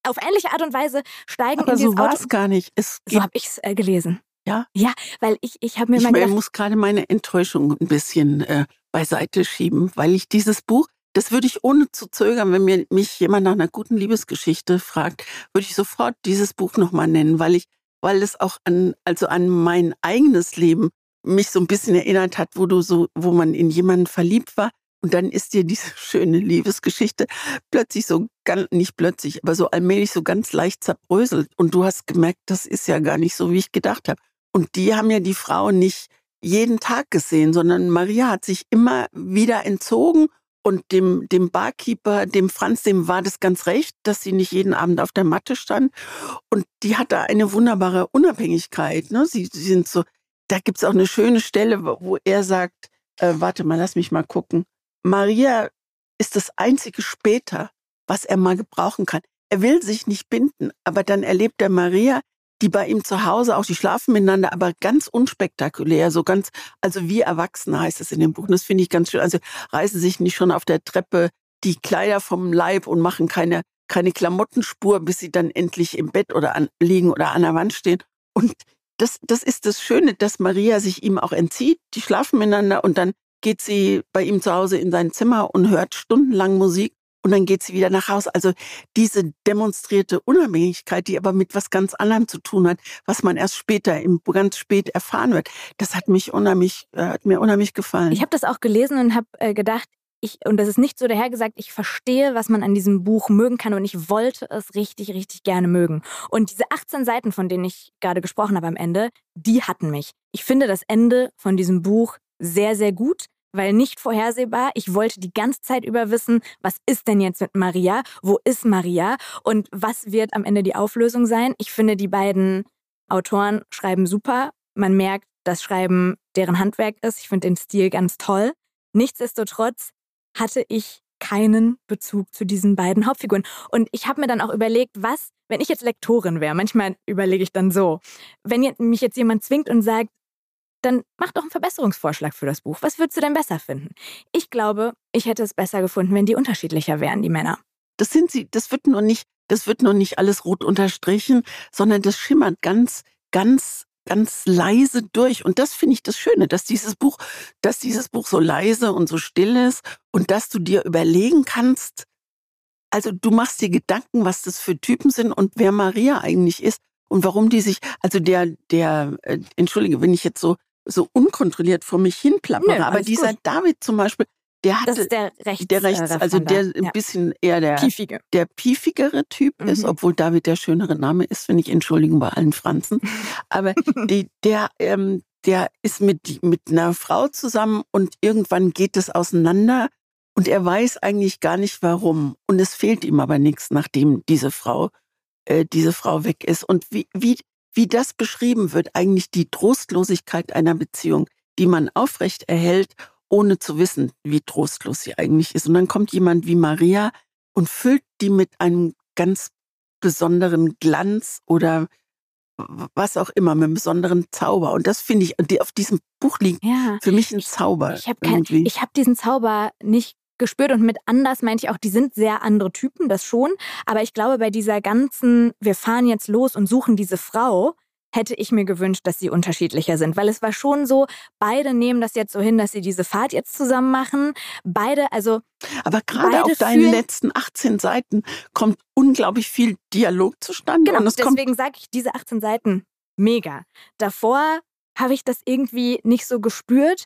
Auf ähnliche Art und Weise steigen Aber in so dieses war Auto. es gar nicht. Es So habe ich es äh, gelesen. Ja? Ja, weil ich, ich habe mir ich mal meine, gedacht, muss gerade meine Enttäuschung ein bisschen äh, beiseite schieben, weil ich dieses Buch, das würde ich ohne zu zögern, wenn mir mich jemand nach einer guten Liebesgeschichte fragt, würde ich sofort dieses Buch nochmal nennen, weil ich, weil es auch an, also an mein eigenes Leben mich so ein bisschen erinnert hat, wo du so, wo man in jemanden verliebt war und dann ist dir diese schöne Liebesgeschichte plötzlich so ganz, nicht plötzlich, aber so allmählich so ganz leicht zerbröselt. Und du hast gemerkt, das ist ja gar nicht so, wie ich gedacht habe. Und die haben ja die Frau nicht jeden Tag gesehen, sondern Maria hat sich immer wieder entzogen und dem, dem Barkeeper, dem Franz, dem war das ganz recht, dass sie nicht jeden Abend auf der Matte stand. Und die hatte eine wunderbare Unabhängigkeit. Ne? Sie, sie sind so, da gibt's auch eine schöne Stelle, wo er sagt, äh, warte mal, lass mich mal gucken. Maria ist das einzige später, was er mal gebrauchen kann. Er will sich nicht binden, aber dann erlebt er Maria, die bei ihm zu Hause auch, die schlafen miteinander, aber ganz unspektakulär, so ganz, also wie Erwachsene heißt es in dem Buch. Und das finde ich ganz schön. Also reißen sich nicht schon auf der Treppe die Kleider vom Leib und machen keine, keine Klamottenspur, bis sie dann endlich im Bett oder an, liegen oder an der Wand stehen. Und das, das ist das Schöne, dass Maria sich ihm auch entzieht. Die schlafen miteinander und dann geht sie bei ihm zu Hause in sein Zimmer und hört stundenlang Musik und dann geht sie wieder nach Hause. Also diese demonstrierte Unabhängigkeit, die aber mit was ganz anderem zu tun hat, was man erst später, im, ganz spät erfahren wird, das hat mich unheimlich, äh, hat mir unheimlich gefallen. Ich habe das auch gelesen und habe äh, gedacht, ich, und das ist nicht so dahergesagt, ich verstehe, was man an diesem Buch mögen kann und ich wollte es richtig, richtig gerne mögen. Und diese 18 Seiten, von denen ich gerade gesprochen habe am Ende, die hatten mich. Ich finde das Ende von diesem Buch sehr, sehr gut weil nicht vorhersehbar. Ich wollte die ganze Zeit über wissen, was ist denn jetzt mit Maria? Wo ist Maria? Und was wird am Ende die Auflösung sein? Ich finde, die beiden Autoren schreiben super. Man merkt, dass Schreiben deren Handwerk ist. Ich finde den Stil ganz toll. Nichtsdestotrotz hatte ich keinen Bezug zu diesen beiden Hauptfiguren. Und ich habe mir dann auch überlegt, was, wenn ich jetzt Lektorin wäre, manchmal überlege ich dann so, wenn mich jetzt jemand zwingt und sagt, dann mach doch einen Verbesserungsvorschlag für das Buch. Was würdest du denn besser finden? Ich glaube, ich hätte es besser gefunden, wenn die unterschiedlicher wären, die Männer. Das sind sie, das wird nur nicht, das wird nur nicht alles rot unterstrichen, sondern das schimmert ganz, ganz, ganz leise durch. Und das finde ich das Schöne, dass dieses Buch, dass dieses Buch so leise und so still ist und dass du dir überlegen kannst, also du machst dir Gedanken, was das für Typen sind und wer Maria eigentlich ist und warum die sich, also der, der, äh, entschuldige, wenn ich jetzt so so unkontrolliert vor mich hin plappere. Nö, Aber dieser gut. David zum Beispiel, der hatte, das ist der rechts, der rechts, also der ein ja. bisschen eher der, Piefige. der piefigere Typ mhm. ist, obwohl David der schönere Name ist, finde ich, Entschuldigung bei allen Franzen. Aber die, der, ähm, der ist mit, mit einer Frau zusammen und irgendwann geht es auseinander und er weiß eigentlich gar nicht warum. Und es fehlt ihm aber nichts, nachdem diese Frau, äh, diese Frau weg ist. Und wie, wie, wie das beschrieben wird, eigentlich die Trostlosigkeit einer Beziehung, die man aufrecht erhält, ohne zu wissen, wie trostlos sie eigentlich ist. Und dann kommt jemand wie Maria und füllt die mit einem ganz besonderen Glanz oder was auch immer, mit einem besonderen Zauber. Und das finde ich, auf diesem Buch liegt ja, für mich ein Zauber. Ich, ich habe hab diesen Zauber nicht gespürt und mit anders meinte ich auch, die sind sehr andere Typen, das schon. Aber ich glaube, bei dieser ganzen, wir fahren jetzt los und suchen diese Frau, hätte ich mir gewünscht, dass sie unterschiedlicher sind. Weil es war schon so, beide nehmen das jetzt so hin, dass sie diese Fahrt jetzt zusammen machen. Beide, also. Aber gerade auf deinen letzten 18 Seiten kommt unglaublich viel Dialog zustande. Genau, deswegen sage ich diese 18 Seiten mega. Davor habe ich das irgendwie nicht so gespürt.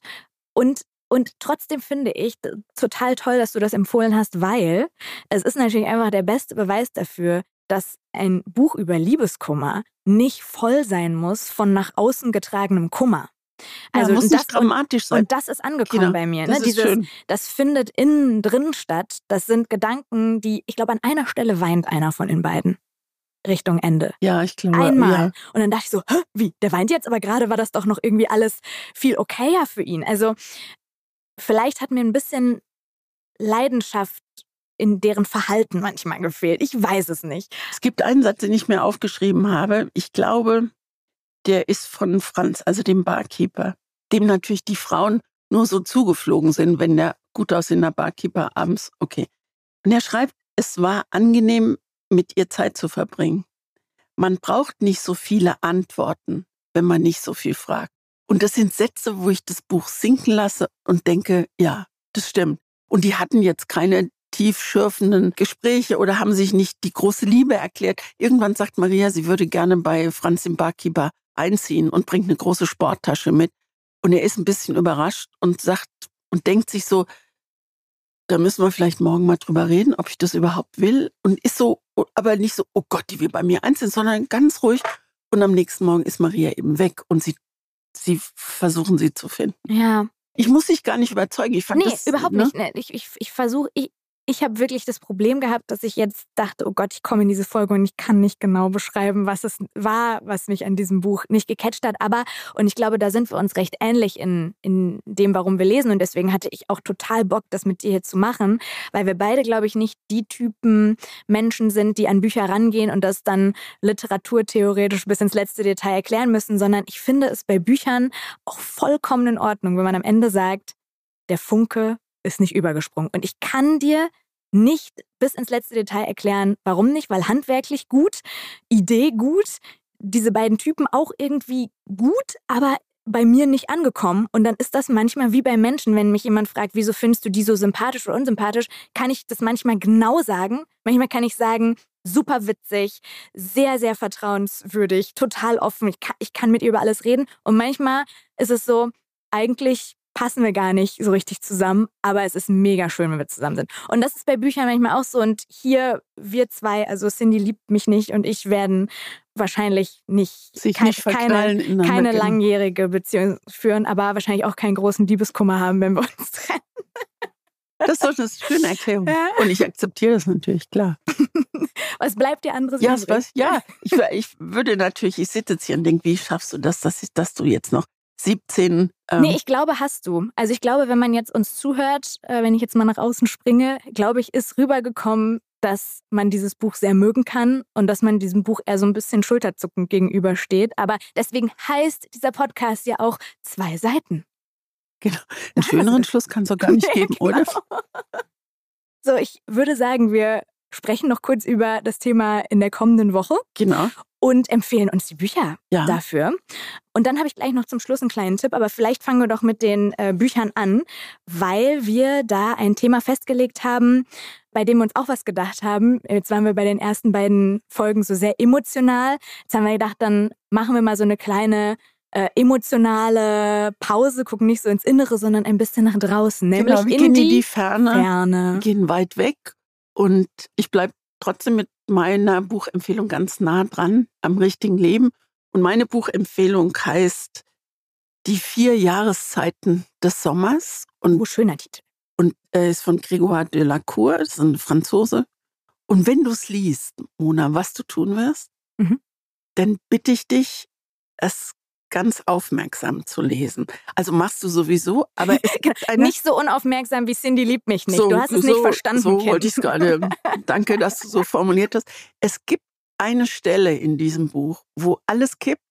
Und und trotzdem finde ich total toll, dass du das empfohlen hast, weil es ist natürlich einfach der beste Beweis dafür, dass ein Buch über Liebeskummer nicht voll sein muss von nach außen getragenem Kummer. Also ja, muss das, nicht dramatisch und, sein. Und das ist angekommen genau, bei mir. Ne? Das, Dieses, das findet innen drin statt. Das sind Gedanken, die, ich glaube, an einer Stelle weint einer von den beiden. Richtung Ende. Ja, ich glaube. Einmal. Ja. Und dann dachte ich so, wie? Der weint jetzt, aber gerade war das doch noch irgendwie alles viel okayer für ihn. Also vielleicht hat mir ein bisschen Leidenschaft in deren Verhalten manchmal gefehlt. Ich weiß es nicht. Es gibt einen Satz, den ich mir aufgeschrieben habe. Ich glaube, der ist von Franz, also dem Barkeeper, dem natürlich die Frauen nur so zugeflogen sind, wenn der gut aussehende Barkeeper abends, okay. Und er schreibt, es war angenehm, mit ihr Zeit zu verbringen. Man braucht nicht so viele Antworten, wenn man nicht so viel fragt. Und das sind Sätze, wo ich das Buch sinken lasse und denke, ja, das stimmt. Und die hatten jetzt keine tiefschürfenden Gespräche oder haben sich nicht die große Liebe erklärt. Irgendwann sagt Maria, sie würde gerne bei Franz im Barkeeper einziehen und bringt eine große Sporttasche mit. Und er ist ein bisschen überrascht und sagt und denkt sich so, da müssen wir vielleicht morgen mal drüber reden, ob ich das überhaupt will. Und ist so, aber nicht so, oh Gott, die will bei mir sind, sondern ganz ruhig. Und am nächsten Morgen ist Maria eben weg und sie, sie versuchen sie zu finden. Ja. Ich muss dich gar nicht überzeugen. Ich fand nee, das, überhaupt ne? nicht. Nee, Ich, ich, ich versuche, ich, ich habe wirklich das Problem gehabt, dass ich jetzt dachte, oh Gott, ich komme in diese Folge und ich kann nicht genau beschreiben, was es war, was mich an diesem Buch nicht gecatcht hat. Aber, und ich glaube, da sind wir uns recht ähnlich in, in dem, warum wir lesen. Und deswegen hatte ich auch total Bock, das mit dir hier zu machen, weil wir beide, glaube ich, nicht die Typen Menschen sind, die an Bücher rangehen und das dann literaturtheoretisch bis ins letzte Detail erklären müssen, sondern ich finde es bei Büchern auch vollkommen in Ordnung, wenn man am Ende sagt, der Funke ist nicht übergesprungen. Und ich kann dir nicht bis ins letzte Detail erklären, warum nicht, weil handwerklich gut, Idee gut, diese beiden Typen auch irgendwie gut, aber bei mir nicht angekommen. Und dann ist das manchmal wie bei Menschen, wenn mich jemand fragt, wieso findest du die so sympathisch oder unsympathisch, kann ich das manchmal genau sagen. Manchmal kann ich sagen, super witzig, sehr, sehr vertrauenswürdig, total offen. Ich kann, ich kann mit ihr über alles reden. Und manchmal ist es so, eigentlich passen wir gar nicht so richtig zusammen, aber es ist mega schön, wenn wir zusammen sind. Und das ist bei Büchern manchmal auch so. Und hier, wir zwei, also Cindy liebt mich nicht und ich werden wahrscheinlich nicht, Sich kein, nicht keine, keine genau. langjährige Beziehung führen, aber wahrscheinlich auch keinen großen Liebeskummer haben, wenn wir uns trennen. Das ist doch eine schöne Erklärung. Ja. Und ich akzeptiere das natürlich, klar. Was bleibt dir anderes Ja, übrig? was, ja. Ich, ich würde natürlich, ich sitze jetzt hier und denke, wie schaffst du das, dass, ich- dass du jetzt noch 17. Ähm, Nee, ich glaube, hast du. Also ich glaube, wenn man jetzt uns zuhört, äh, wenn ich jetzt mal nach außen springe, glaube ich, ist rübergekommen, dass man dieses Buch sehr mögen kann und dass man diesem Buch eher so ein bisschen schulterzuckend gegenübersteht. Aber deswegen heißt dieser Podcast ja auch zwei Seiten. einen schöneren Schluss kann es doch gar nicht Nee, geben, oder? genau. So, ich würde sagen, wir sprechen noch kurz über das Thema in der kommenden Woche Genau. Und empfehlen uns die Bücher Ja. dafür. Und dann habe ich gleich noch zum Schluss einen kleinen Tipp, aber vielleicht fangen wir doch mit den äh, Büchern an, weil wir da ein Thema festgelegt haben, bei dem wir uns auch was gedacht haben. Jetzt waren wir bei den ersten beiden Folgen so sehr emotional. Jetzt haben wir gedacht, dann machen wir mal so eine kleine äh, emotionale Pause, gucken nicht so ins Innere, sondern ein bisschen nach draußen, nämlich genau, wir in gehen die, in die Ferne, Ferne. gehen weit weg und ich bleibe trotzdem mit meiner Buchempfehlung ganz nah dran am richtigen Leben. Und meine Buchempfehlung heißt Die vier Jahreszeiten des Sommers und Oh, schöner Titel. und äh, ist von Grégoire de la Cour, das ist ein Franzose. Und wenn du es liest, Mona, was du tun wirst, Mhm. dann bitte ich dich, es ganz aufmerksam zu lesen. Also machst du sowieso, aber es gibt eine... Nicht so unaufmerksam wie Cindy liebt mich nicht. So, du hast es so, nicht verstanden, So Kind. wollte ich es gerade. Danke, dass du so formuliert hast. Es gibt eine Stelle in diesem Buch, wo alles kippt,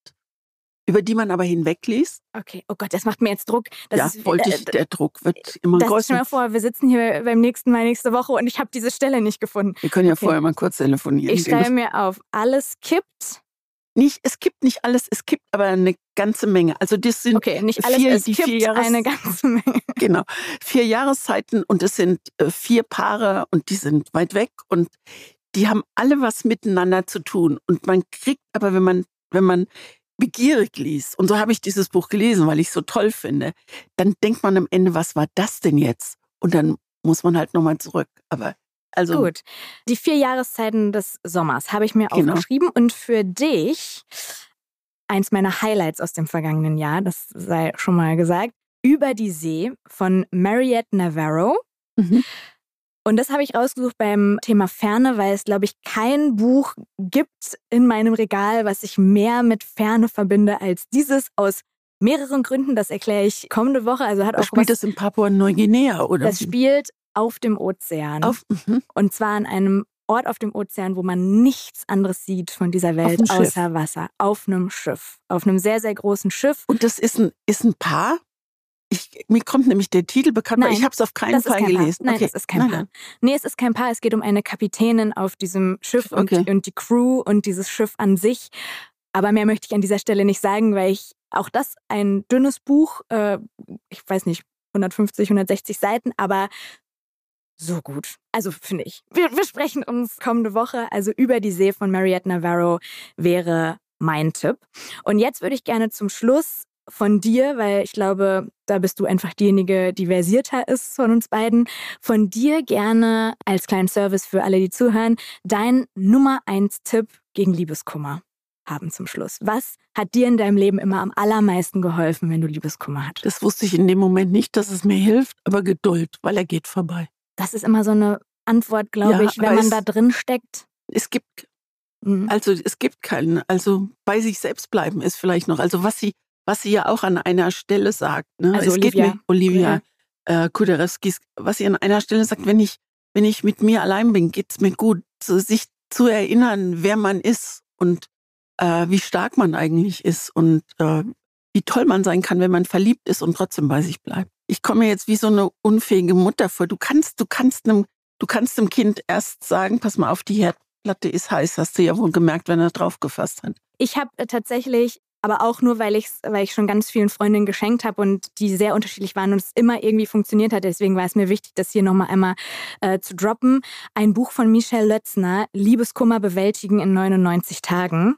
über die man aber hinwegliest. Okay, oh Gott, das macht mir jetzt Druck. Das ja, ist, wollte äh, ich, der Druck wird immer das stell größer. mir vor, wir sitzen hier beim nächsten Mal nächste Woche und ich habe diese Stelle nicht gefunden. Wir können ja Okay. vorher mal kurz telefonieren. Ich schreibe mir auf, alles kippt. Nicht, es kippt nicht alles, es kippt aber eine ganze Menge. Also das sind Okay, nicht alles, vier, es die kippt vier Jahres, eine ganze Menge. genau, vier Jahreszeiten und es sind äh, vier Paare und die sind weit weg und die haben alle was miteinander zu tun. Und man kriegt aber, wenn man, wenn man begierig liest, und so habe ich dieses Buch gelesen, weil ich es so toll finde, dann denkt man am Ende, was war das denn jetzt? Und dann muss man halt nochmal zurück. Aber also Gut. Die vier Jahreszeiten des Sommers habe ich mir Genau. aufgeschrieben und für dich eins meiner Highlights aus dem vergangenen Jahr, das sei schon mal gesagt, Über die See von Mariette Navarro. Mhm. Und das habe ich rausgesucht beim Thema Ferne, weil es, glaube ich, kein Buch gibt in meinem Regal, was ich mehr mit Ferne verbinde als dieses aus mehreren Gründen. Das erkläre ich kommende Woche. Also hat auch spielt was, das in Papua-Neuguinea oder das spielt auf dem Ozean. auf, mhm. Und zwar an einem Ort auf dem Ozean, wo man nichts anderes sieht von dieser Welt Schiff. außer Wasser. Auf einem Schiff. Auf einem sehr, sehr großen Schiff. Und das ist ein, ist ein Paar. Ich, mir kommt nämlich der Titel bekannt, aber Nein, ich habe es auf keinen Fall kein gelesen. Paar. Nein, okay. das ist kein Nein, Paar. nein. Nee, es ist kein Paar. Es geht um eine Kapitänin auf diesem Schiff und, Okay. und die Crew und dieses Schiff an sich. Aber mehr möchte ich an dieser Stelle nicht sagen, weil ich auch das ein dünnes Buch, äh, ich weiß nicht, 150, 160 Seiten, aber so gut. Also finde ich. Wir, wir sprechen uns kommende Woche. Also über die See von Mariette Navarro wäre mein Tipp. Und jetzt würde ich gerne zum Schluss von dir, weil ich glaube, da bist du einfach diejenige, die versierter ist von uns beiden, von dir gerne als kleinen Service für alle, die zuhören, dein Nummer eins Tipp gegen Liebeskummer haben zum Schluss. Was hat dir in deinem Leben immer am allermeisten geholfen, wenn du Liebeskummer hattest? Das wusste ich in dem Moment nicht, dass es mir hilft, aber Geduld, weil er geht vorbei. Das ist immer so eine Antwort, glaube ja, ich, wenn man da drin steckt. Es gibt, mhm. also es gibt keinen, also bei sich selbst bleiben ist vielleicht noch, also was sie, was sie ja auch an einer Stelle sagt, ne? Also es Olivia. geht mir, Olivia ja. äh, Kuderewskis, was sie an einer Stelle sagt, wenn ich, wenn ich mit mir allein bin, geht's mir gut, so, sich zu erinnern, wer man ist und äh, wie stark man eigentlich ist und äh, wie toll man sein kann, wenn man verliebt ist und trotzdem bei sich bleibt. Ich komme mir jetzt wie so eine unfähige Mutter vor. Du kannst, du kannst einem, du kannst dem Kind erst sagen, pass mal auf, die Herdplatte ist heiß, hast du ja wohl gemerkt, wenn er drauf gefasst hat. Ich habe äh, tatsächlich aber auch nur, weil, ich's, weil ich schon ganz vielen Freundinnen geschenkt habe und die sehr unterschiedlich waren und es immer irgendwie funktioniert hat. Deswegen war es mir wichtig, das hier nochmal einmal äh, zu droppen. Ein Buch von Michelle Lötzner, Liebeskummer bewältigen in 99 Tagen.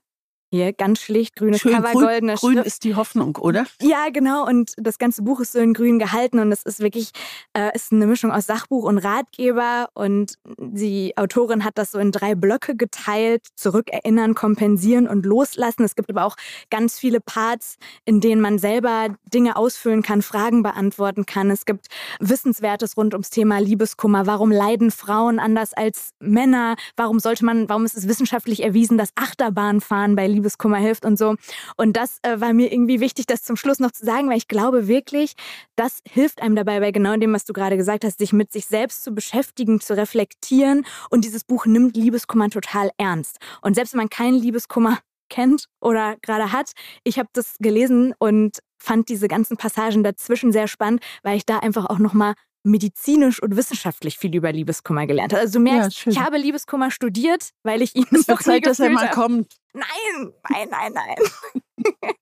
Hier ganz schlicht, grünes Schön Cover, grün, goldene grün Schrift. ist die Hoffnung, oder? Ja, genau. Und das ganze Buch ist so in grün gehalten und es ist wirklich äh, ist eine Mischung aus Sachbuch und Ratgeber. Und die Autorin hat das so in drei Blöcke geteilt: Zurückerinnern, kompensieren und loslassen. Es gibt aber auch ganz viele Parts, in denen man selber Dinge ausfüllen kann, Fragen beantworten kann. Es gibt Wissenswertes rund ums Thema Liebeskummer. Warum leiden Frauen anders als Männer? Warum sollte man, warum ist es wissenschaftlich erwiesen, dass Achterbahnfahren bei Liebeskummer hilft und so. Und das äh, war mir irgendwie wichtig, das zum Schluss noch zu sagen, weil ich glaube wirklich, das hilft einem dabei, bei genau dem, was du gerade gesagt hast, sich mit sich selbst zu beschäftigen, zu reflektieren. Und dieses Buch nimmt Liebeskummer total ernst. Und selbst wenn man keinen Liebeskummer kennt oder gerade hat. Ich habe das gelesen und fand diese ganzen Passagen dazwischen sehr spannend, weil ich da einfach auch noch mal medizinisch und wissenschaftlich viel über Liebeskummer gelernt habe. Also du merkst, Ja, ich habe Liebeskummer studiert, weil ich ihn Es noch wird nie Zeit, dass er mal habe. kommt. Nein, nein, nein, nein.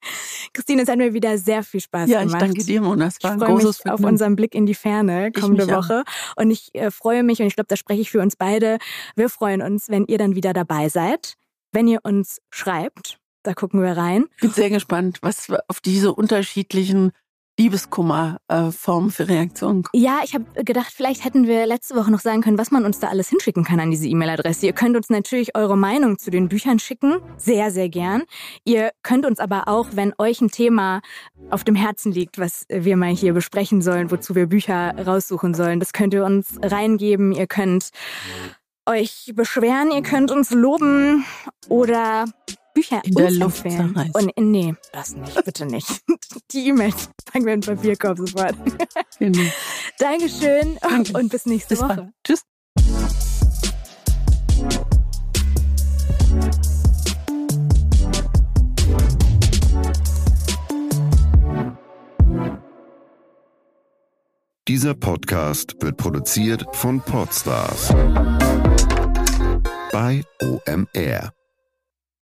Christine, es hat mir wieder sehr viel Spaß Ja, ich gemacht. danke dir, Mona. Es Ich war ein freue großes mich auf Vergnügen. unseren Blick in die Ferne Ich kommende mich auch. Woche. Und ich äh, freue mich, und ich glaube, da spreche ich für uns beide. Wir freuen uns, wenn ihr dann wieder dabei seid. Wenn ihr uns schreibt, da gucken wir rein. Ich bin sehr gespannt, was auf diese unterschiedlichen Liebeskummer-Formen für Reaktionen kommt. Ja, ich habe gedacht, vielleicht hätten wir letzte Woche noch sagen können, was man uns da alles hinschicken kann an diese E-Mail-Adresse. Ihr könnt uns natürlich eure Meinung zu den Büchern schicken, sehr, sehr gern. Ihr könnt uns aber auch, wenn euch ein Thema auf dem Herzen liegt, was wir mal hier besprechen sollen, wozu wir Bücher raussuchen sollen, das könnt ihr uns reingeben. Ihr könnt euch beschweren, ihr könnt uns loben oder Bücher In der Luft empfehlen. Und nee, das nicht, bitte nicht. Die E-Mails packen wir in den Papierkorb sofort. Dank. Dankeschön Danke. und bis nächste Bis Woche. bald. Tschüss. Dieser Podcast wird produziert von Podstars bei OMR.